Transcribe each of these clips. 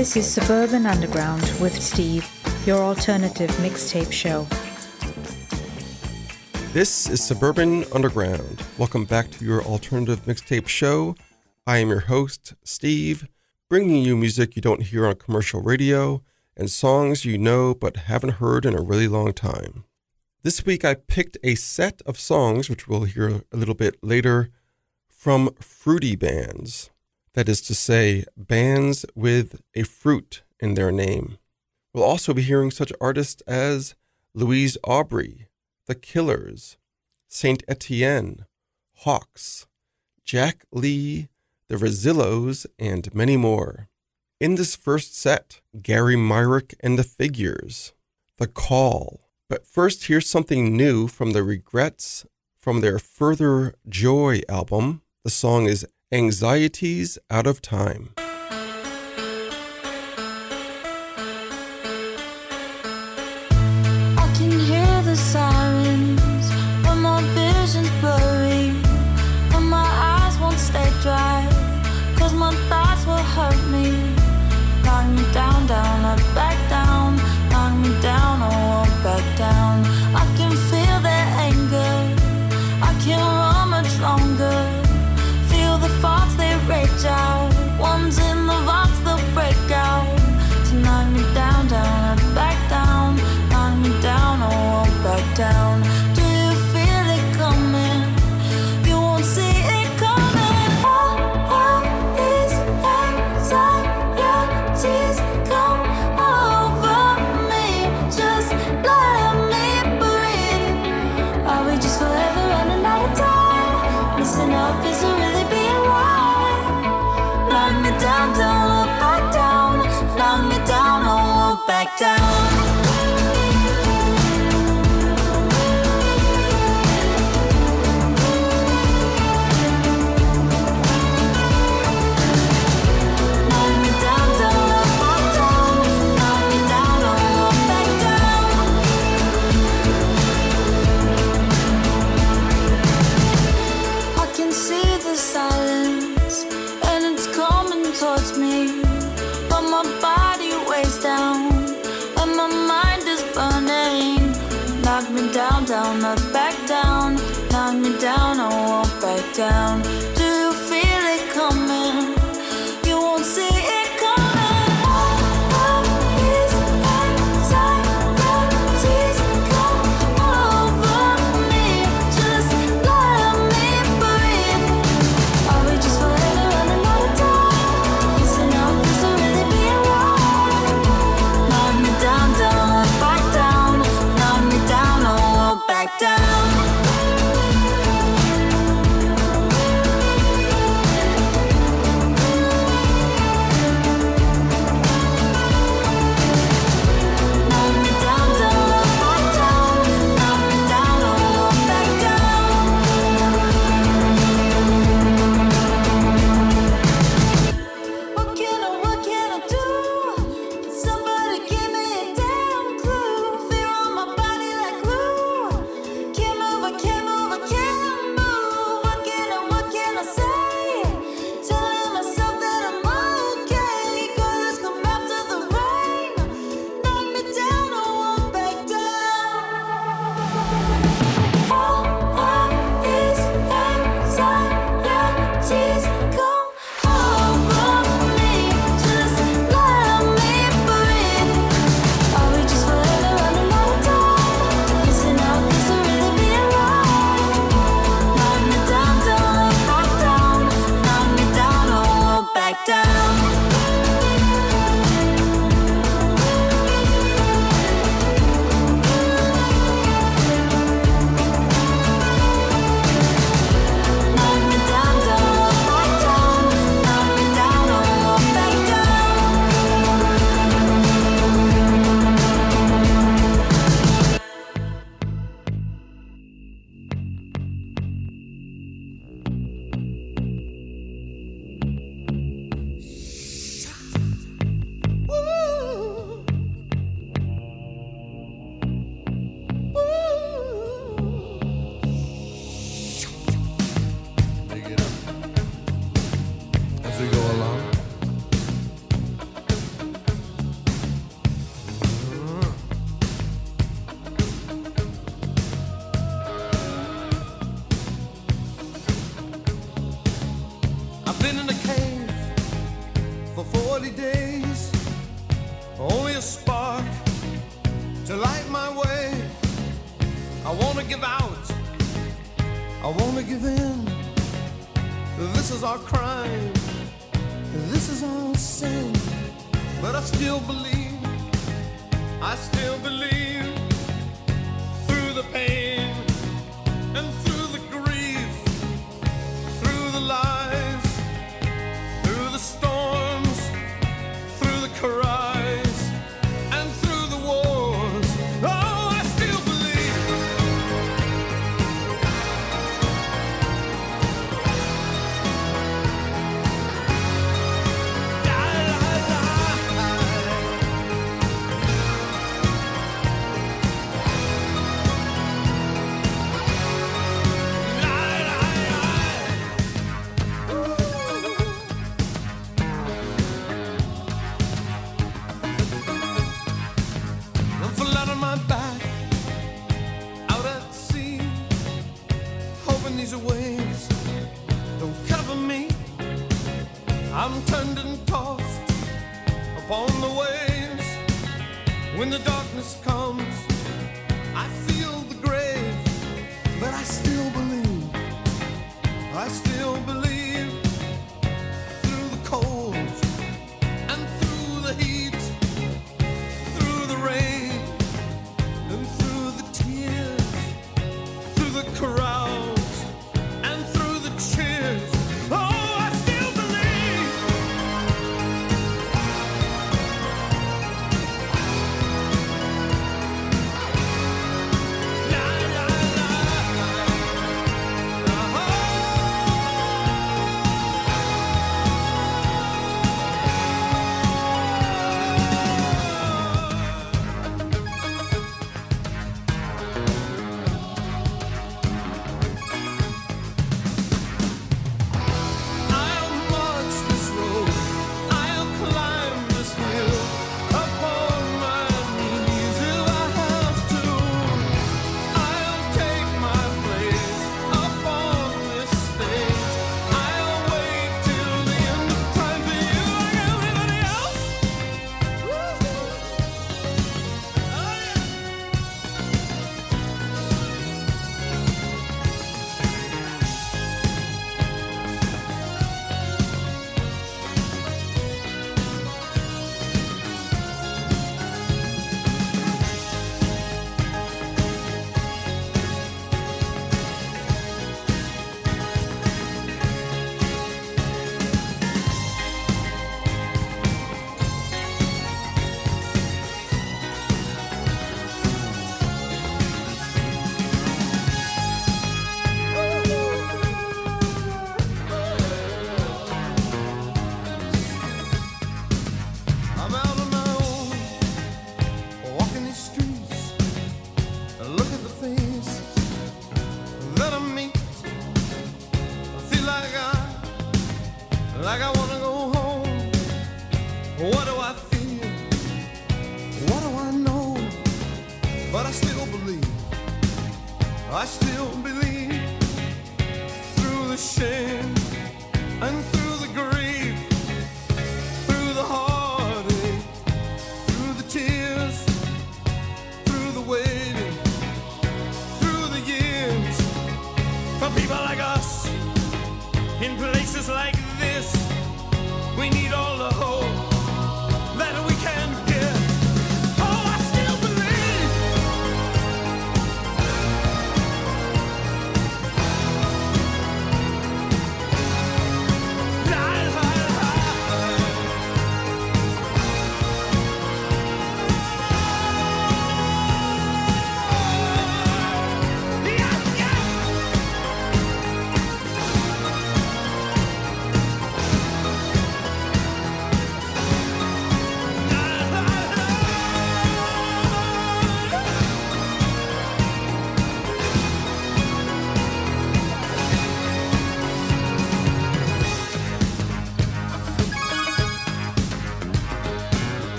This is Suburban Underground with Steve, your alternative mixtape show. This is Suburban Underground. Welcome back to your alternative mixtape show. I am your host, Steve, bringing you music you don't hear on commercial radio and songs you know but haven't heard in a really long time. This week I picked a set of songs, which we'll hear a little bit later, from fruity bands. That is to say, bands with a fruit in their name. We'll also be hearing such artists as Louise Aubrey, The Killers, Saint Etienne, Hawks, Jack Lee, The Rezillos, and many more. In this first set, Gary Myrick and the Figures, The Call. But first, here's something new from the Regrets from their Further Joy album. The song is Anxieties Out of Time.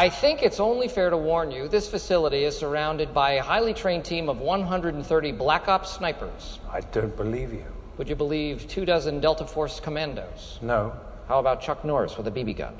I think it's only fair to warn you this facility is surrounded by a highly trained team of 130 Black Ops snipers. I don't believe you. Would you believe two dozen Delta Force commandos? No. How about Chuck Norris with a BB gun?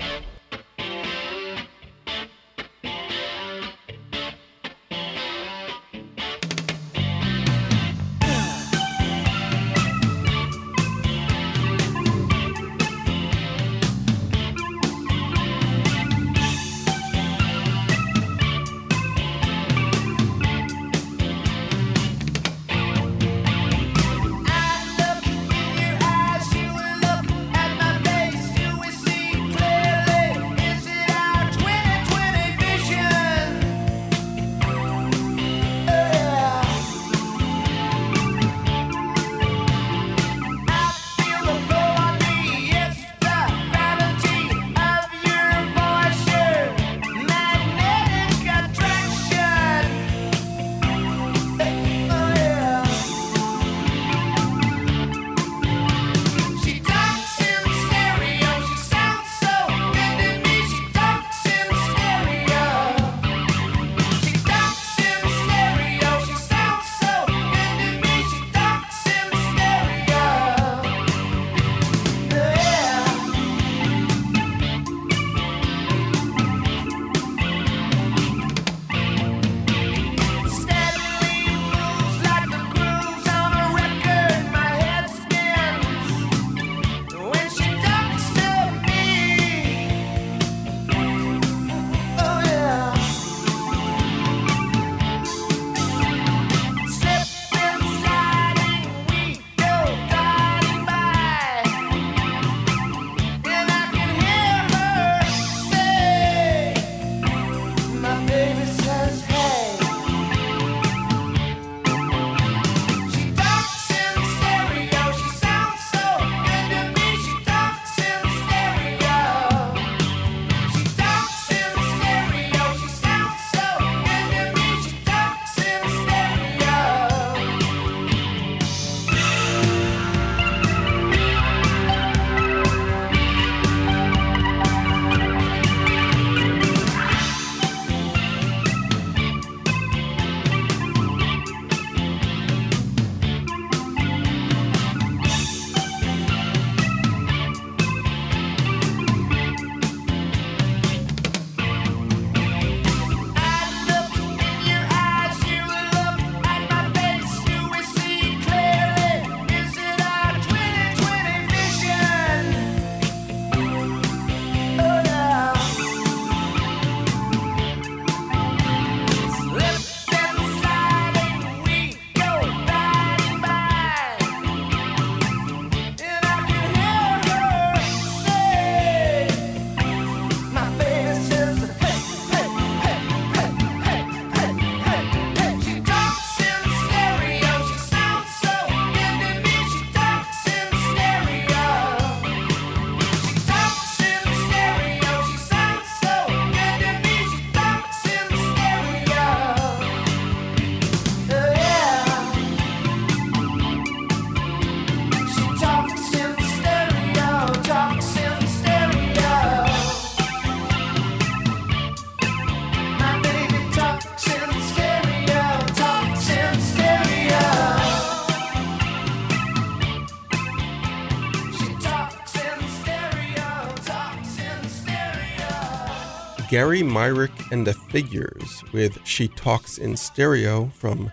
Gary Myrick and the Figures with She Talks in Stereo from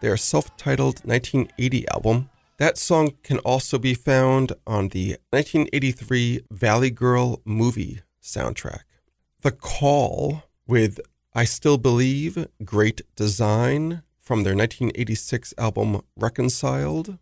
their self titled 1980 album. That song can also be found on the 1983 Valley Girl movie soundtrack. The Call with I Still Believe, Great Design from their 1986 album Reconciled.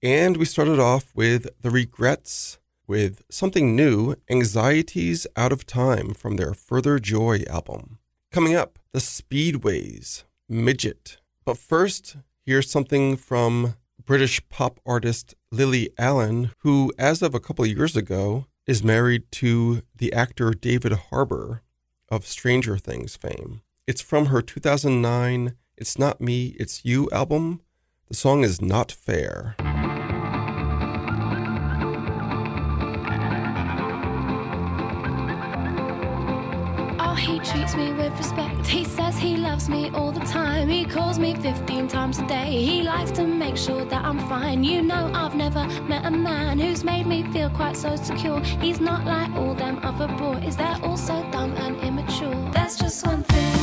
And we started off with The Regrets with something new Anxieties Out of Time from their Further Joy album. Coming up, The Speedways, Midget. But first, here's something from British pop artist Lily Allen, who, as of a couple of years ago, is married to the actor David Harbour of Stranger Things fame. It's from her 2009 It's Not Me, It's You album. The song is Not Fair. how he treats me with respect. He says he loves me all the time. He calls me 15 times a day. He likes to make sure that I'm fine. You know, I've never met a man who's made me feel quite so secure. He's not like all them other boys, they're all so dumb and immature. That's just one thing.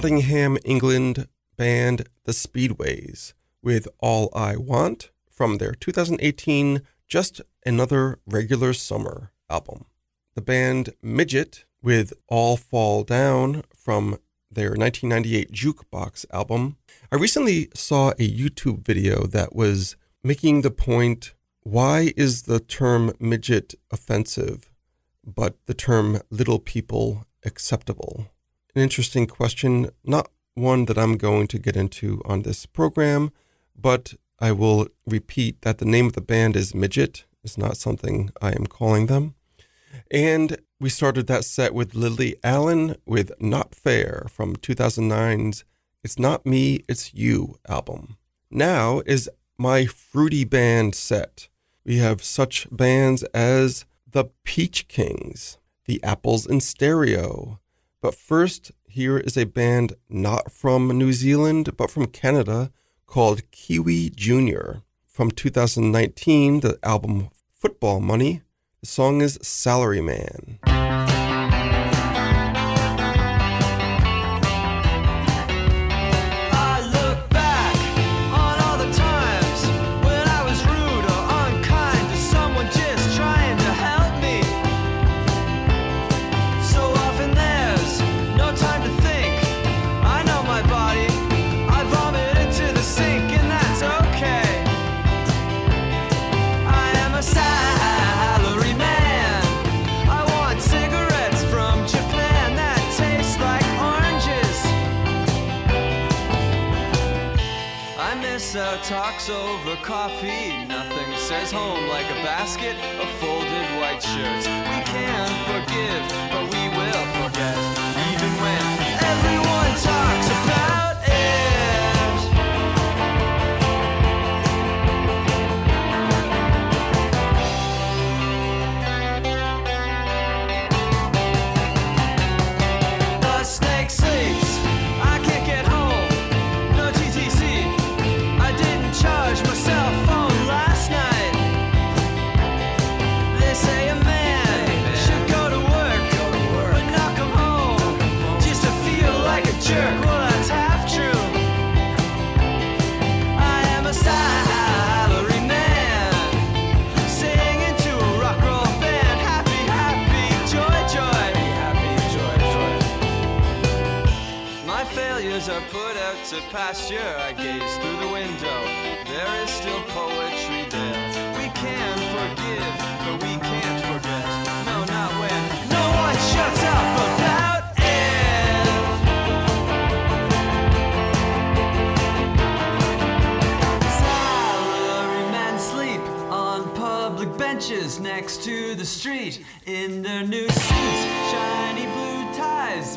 Nottingham, England band The Speedways with All I Want from their 2018 Just Another Regular Summer album. The band Midget with All Fall Down from their 1998 Jukebox album. I recently saw a YouTube video that was making the point why is the term midget offensive, but the term little people acceptable? An interesting question, not one that I'm going to get into on this program, but I will repeat that the name of the band is Midget. It's not something I am calling them. And we started that set with Lily Allen with Not Fair from 2009's It's Not Me, It's You album. Now is my fruity band set. We have such bands as the Peach Kings, the Apples in Stereo. But first, here is a band not from New Zealand, but from Canada called Kiwi Jr. From 2019, the album Football Money. The song is Salaryman. Coffee. Nothing says home like a basket of folded white shirts. We can forgive, but to pasture. I gaze through the window. There is still poetry there. We can forgive, but we can't forget. No, not when no one shuts up about it. Salarymen sleep on public benches next to the street in their new suits, shiny blue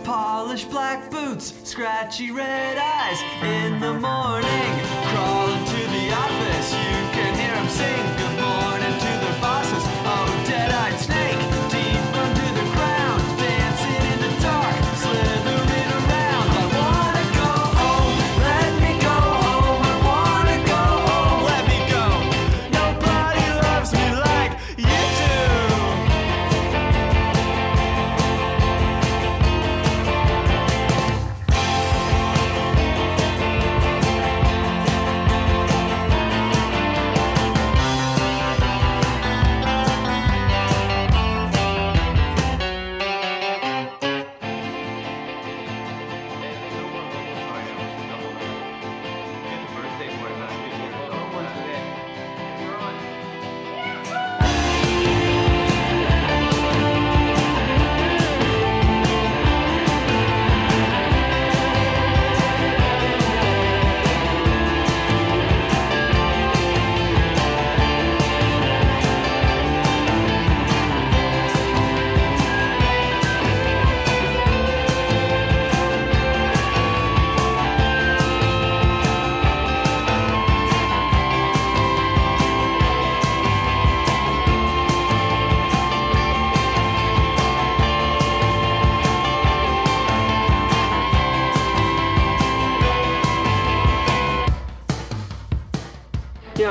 polished black boots, scratchy red eyes. In the morning, crawling to the office, you can hear 'em sing good morning to their bosses. Oh, dead-eyed snake,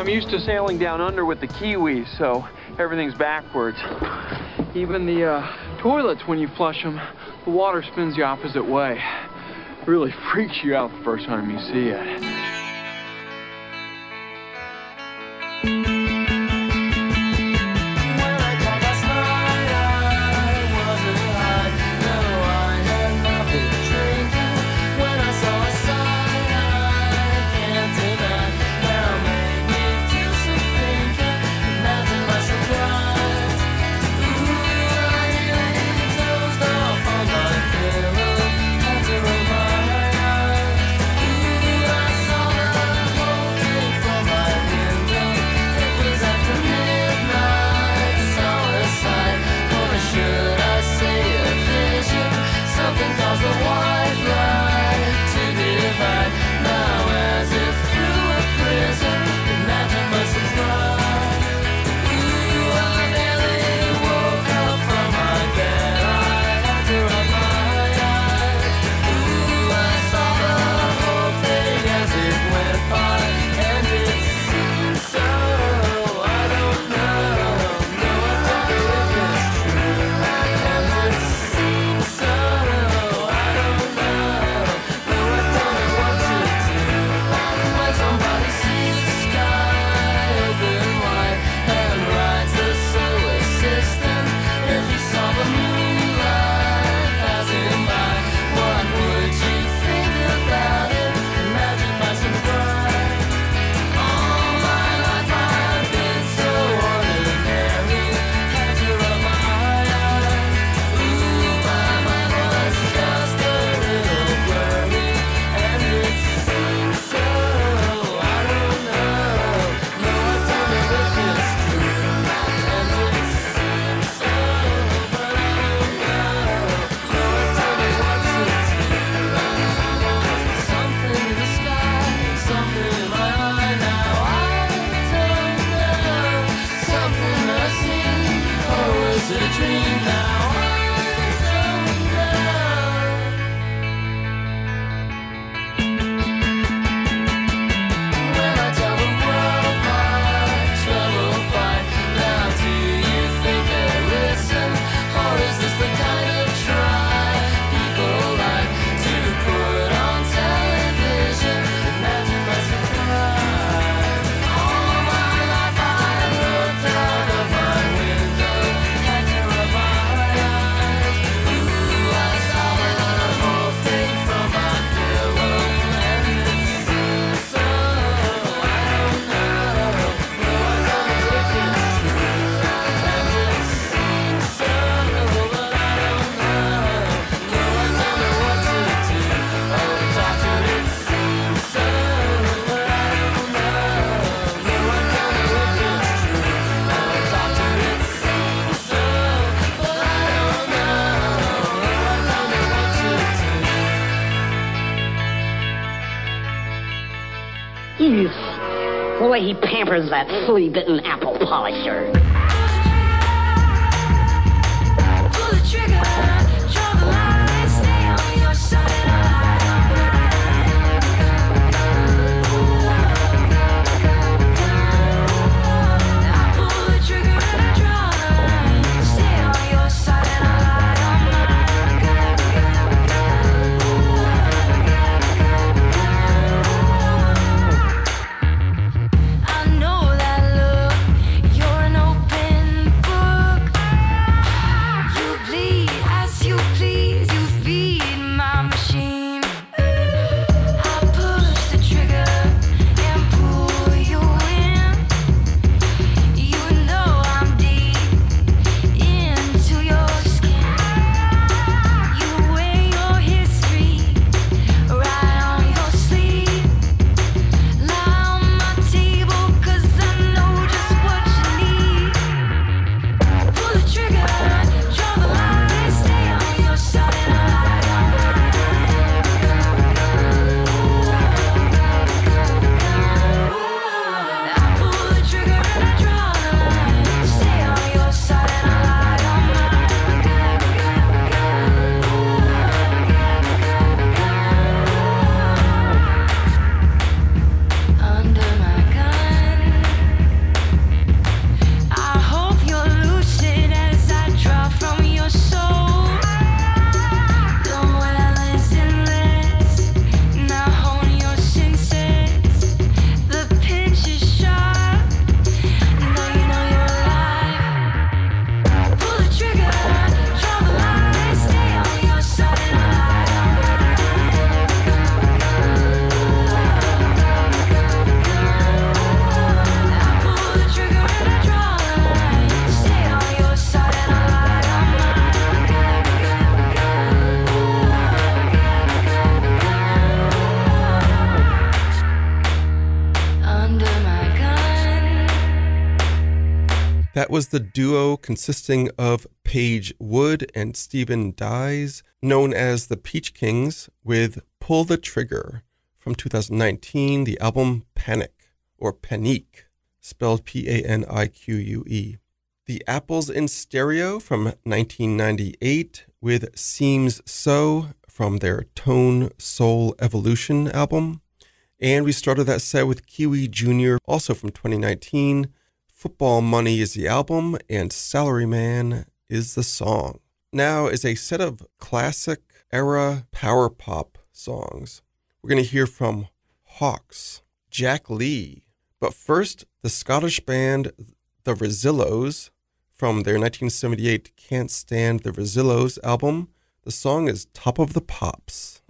I'm used to sailing down under with the Kiwis, so everything's backwards. Even the uh, toilets, when you flush them, the water spins the opposite way. really freaks you out the first time you see it. Pampers that flea-bitten apple That was the duo consisting of Paige Wood and Stephen Dies, known as the Peach Kings, with Pull the Trigger from 2019, the album Panic or Panique, spelled P A N I Q U E. The Apples in Stereo from 1998 with Seems So from their Tone Soul Evolution album. And we started that set with Kiwi Jr., also from 2019, Football Money is the album, and Salaryman is the song. Now is a set of classic era power pop songs. We're going to hear from Hawks, Jack Lee, but first, the Scottish band The Rezillos from their 1978 Can't Stand the Rezillos album. The song is Top of the Pops.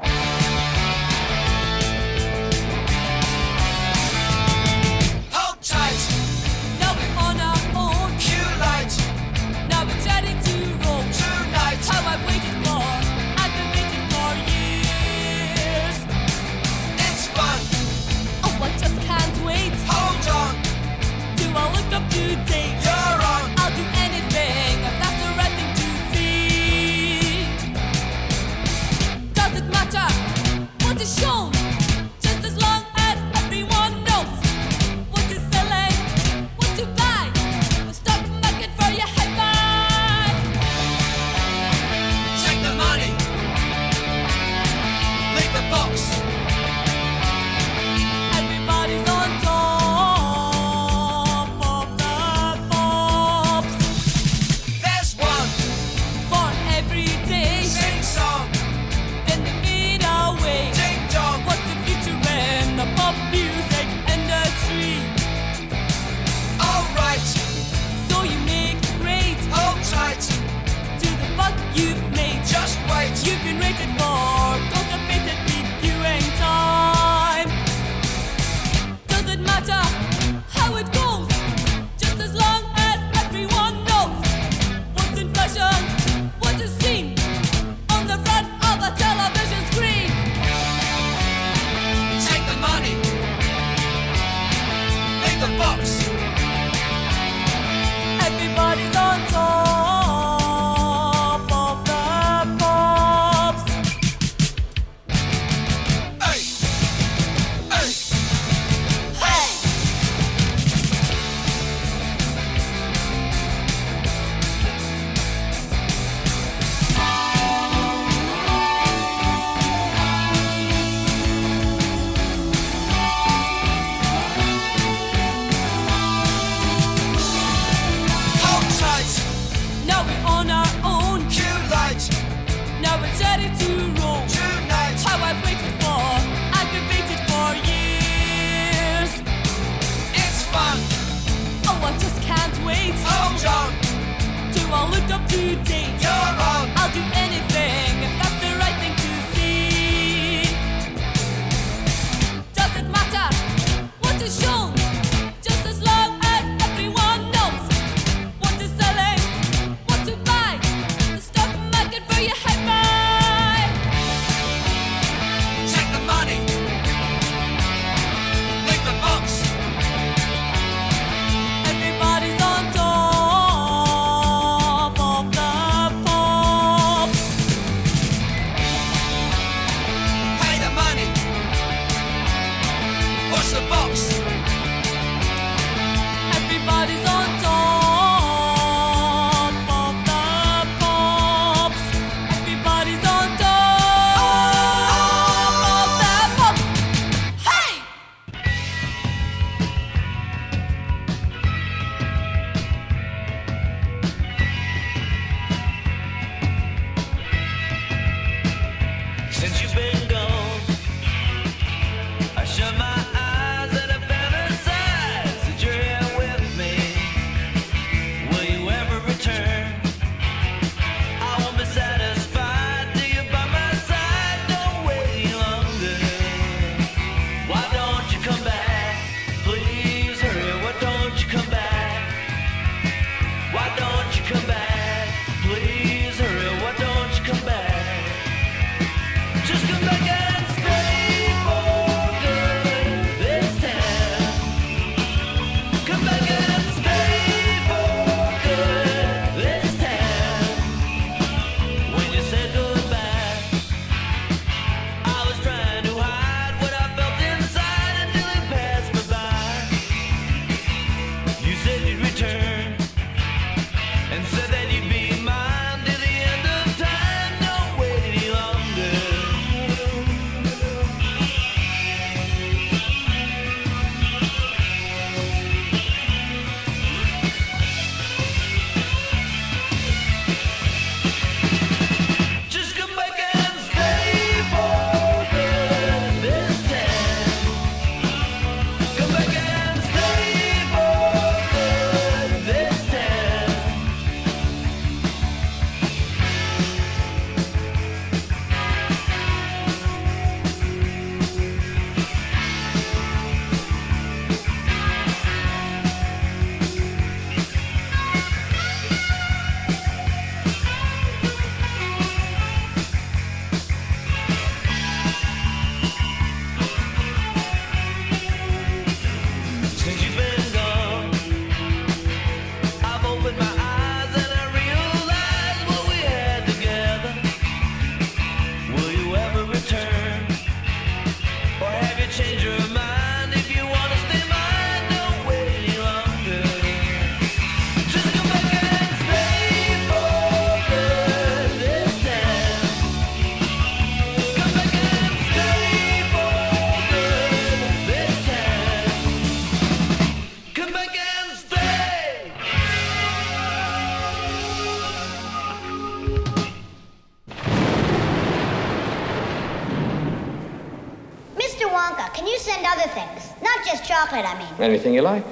Anything you like.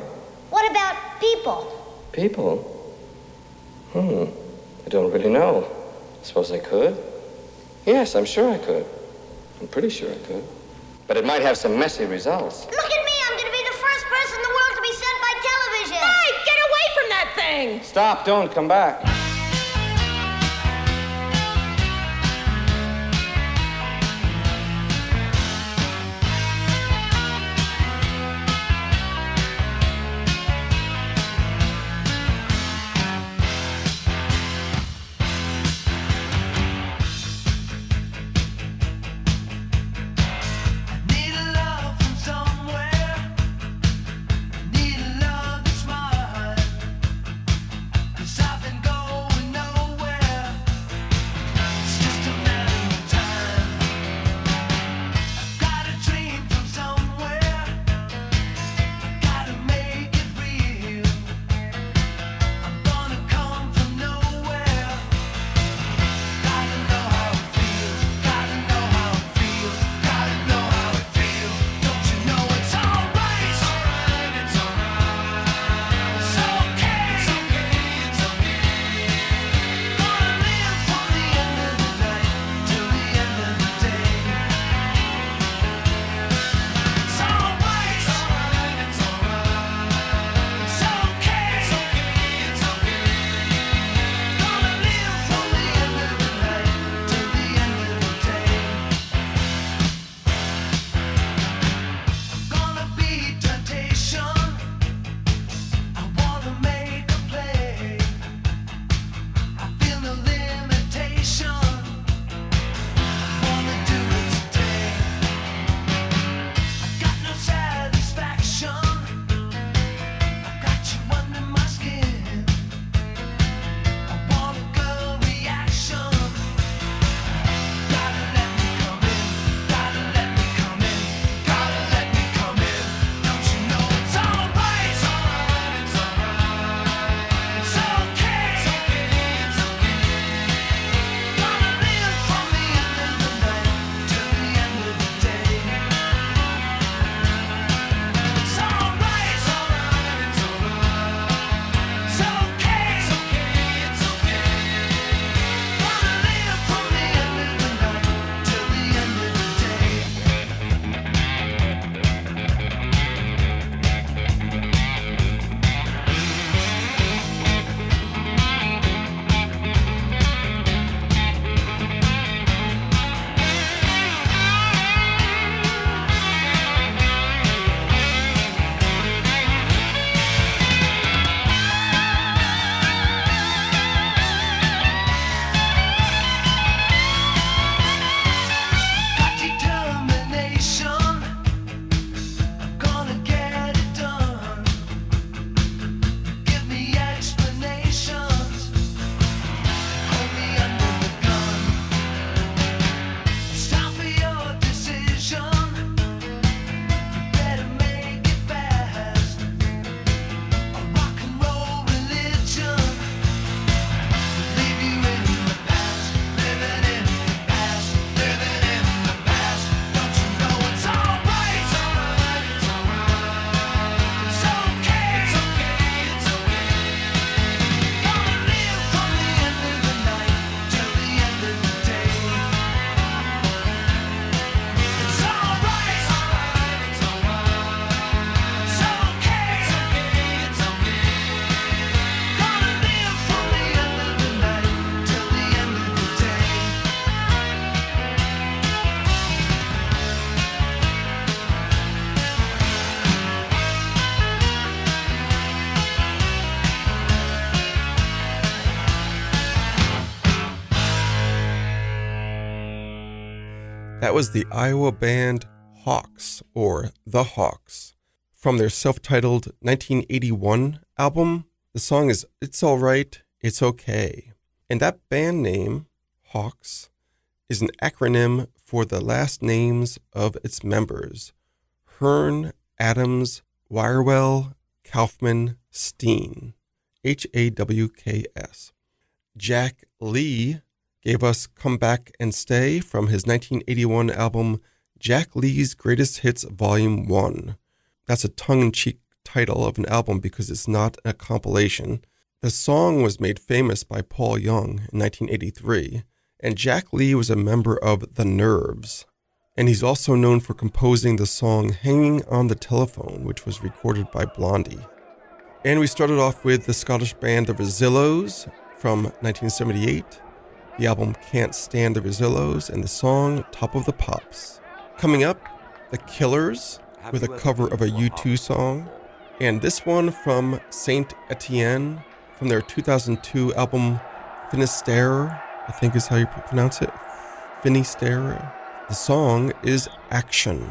What about people? People? Hmm. I don't really know. I suppose I could. Yes, I'm sure I could. I'm pretty sure I could. But it might have some messy results. Look at me! I'm gonna be the first person in the world to be sent by television! Hey, get away from that thing! Stop, don't come back. That was the Iowa band Hawks, or The Hawks, from their self titled 1981 album. The song is It's Alright, It's Okay. And that band name, Hawks, is an acronym for the last names of its members Hearn, Adams, Wirewell, Kaufman, Steen. H A W K S. Jack Lee gave us Come Back and Stay from his 1981 album Jack Lee's Greatest Hits Volume 1. That's a tongue in cheek title of an album because it's not a compilation. The song was made famous by Paul Young in 1983, and Jack Lee was a member of The Nerves. And he's also known for composing the song Hanging on the Telephone, which was recorded by Blondie. And we started off with the Scottish band The Rezillos from 1978 the album Can't Stand the Rezillos, and the song Top of the Pops. Coming up, The Killers with a cover of a U2 song, and this one from Saint Etienne from their 2002 album Finisterre, I think is how you pronounce it. Finisterre. The song is Action.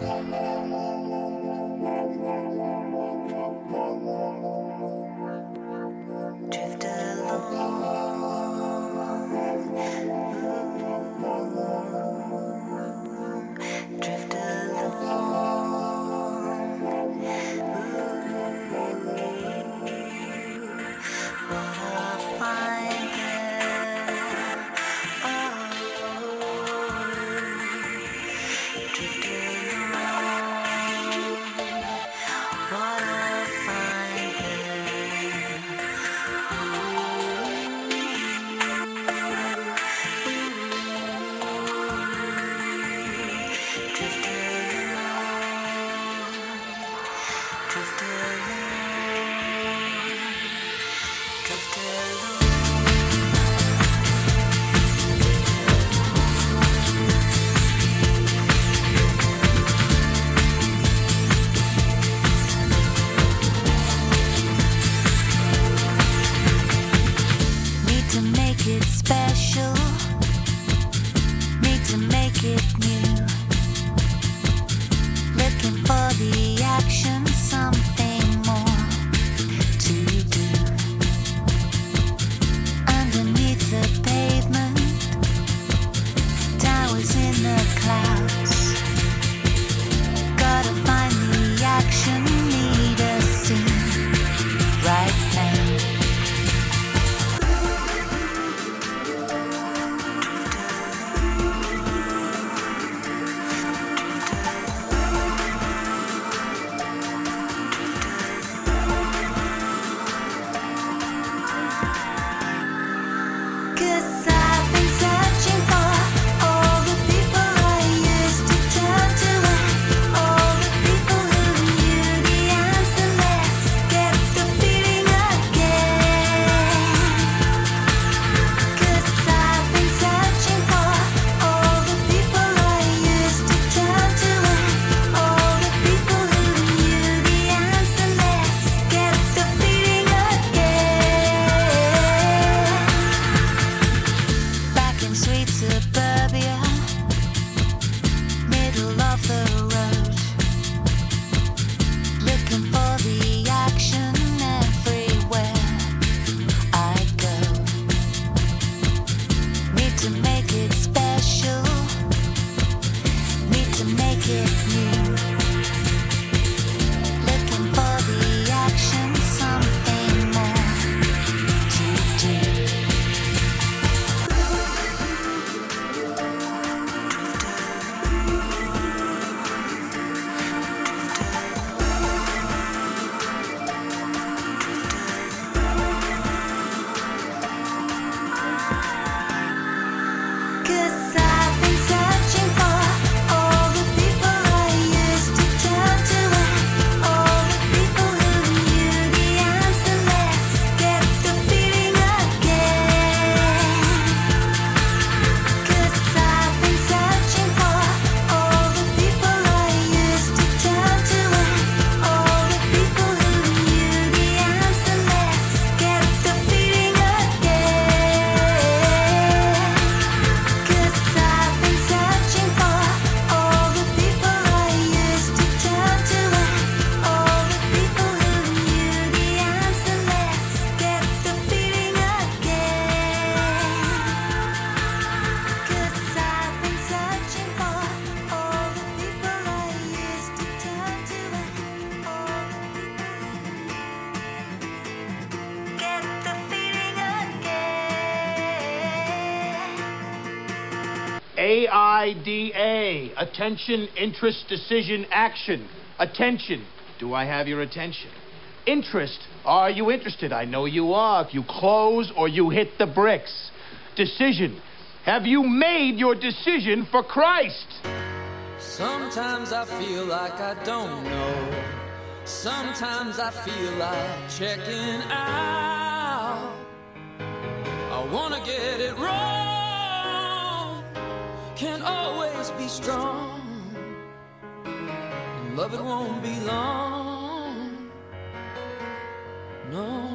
Attention, interest, decision, action. Attention. Do I have your attention? Interest. Are you interested? I know you are. You close or you hit the bricks. Decision. Have you made your decision for Christ? Sometimes I feel like I don't know. Sometimes I feel like checking out. I wanna get it wrong. Can't always be strong. Love it won't be long. No.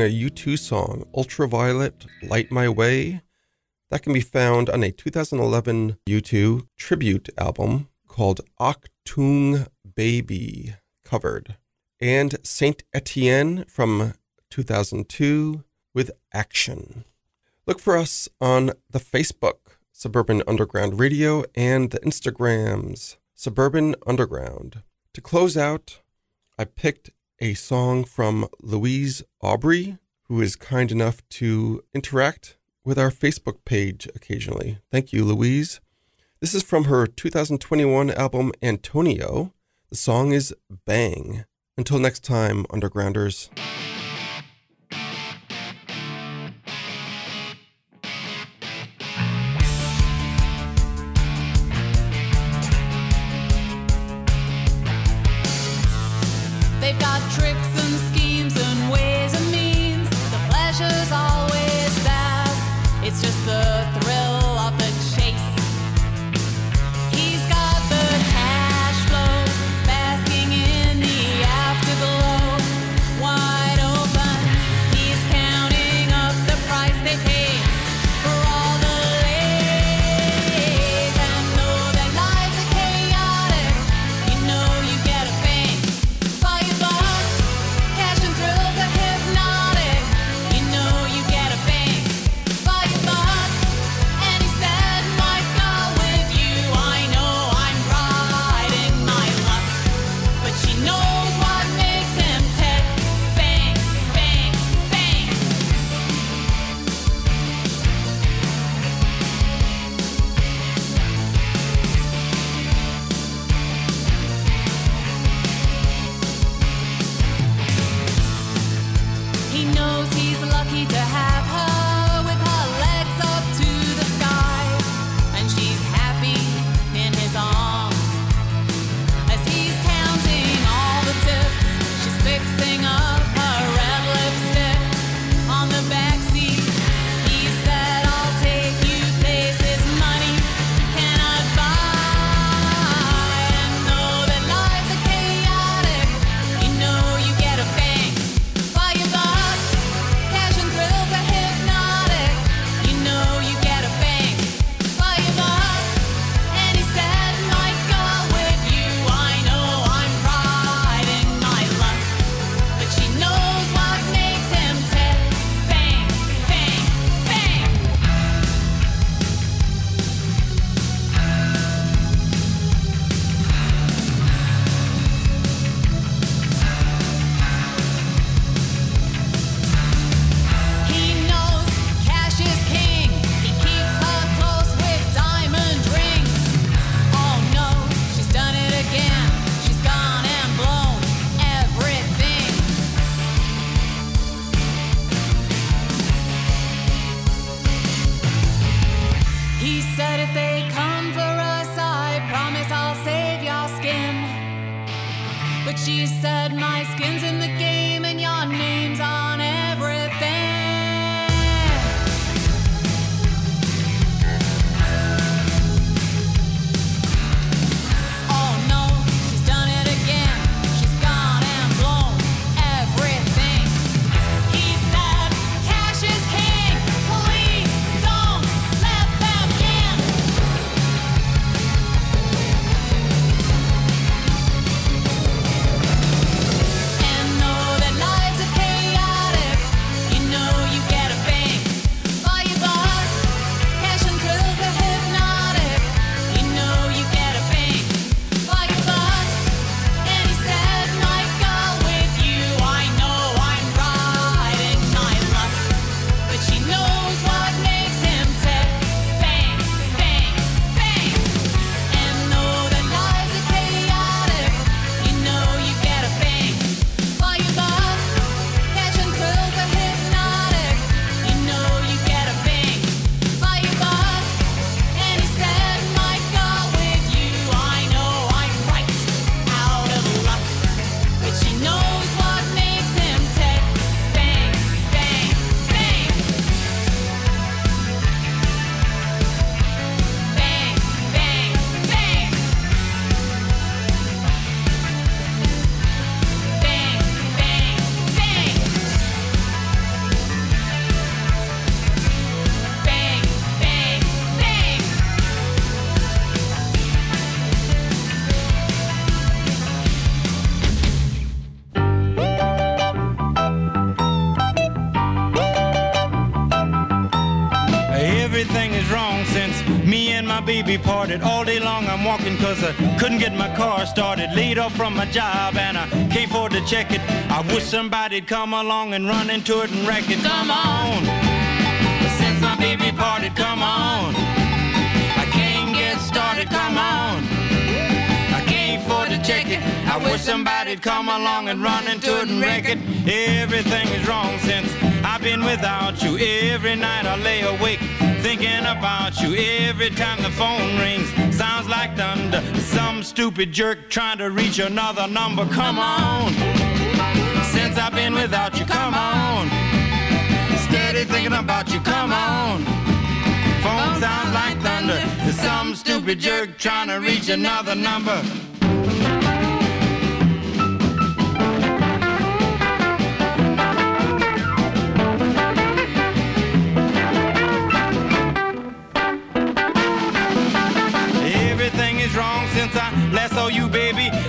A U2 song, Ultraviolet Light My Way. That can be found on a 2011 U2 tribute album called Achtung Baby, covered. And Saint Etienne from 2002 with Action. Look for us on the Facebook, Suburban Underground Radio, and the Instagrams, Suburban Underground. To close out, I picked a song from Louise Aubrey, who is kind enough to interact with our Facebook page occasionally. Thank you, Louise. This is from her 2021 album Antonio. The song is Bang. Until next time, Undergrounders. Baby parted. All day long I'm walking cause I couldn't get my car started. Laid off from my job and I can't afford to check it. I wish somebody'd come along and run into it and wreck it. Come on. Since my baby parted, come on. I can't get started, come on. I can't afford to check it. I wish somebody'd come along and run into it and wreck it. Everything is wrong since been without you. Every night I lay awake thinking about you. Every time the phone rings, sounds like thunder. Some stupid jerk trying to reach another number. Come on. Since I've been without you, come on. Steady thinking about you, come on. Phone sounds like thunder. Some stupid jerk trying to reach another number.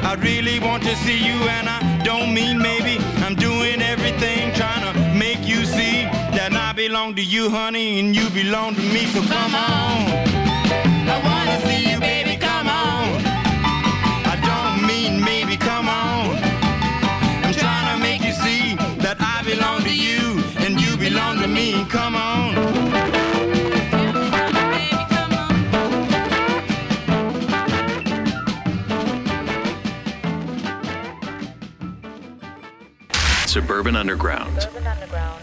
I really want to see you, and I don't mean maybe. I'm doing everything trying to make you see that I belong to you, honey, and you belong to me. So come on. I wanna see you, baby. Come on. I don't mean maybe. Come on. I'm trying to make you see that I belong to you, and you belong to me. Come on. Suburban Underground. Urban Underground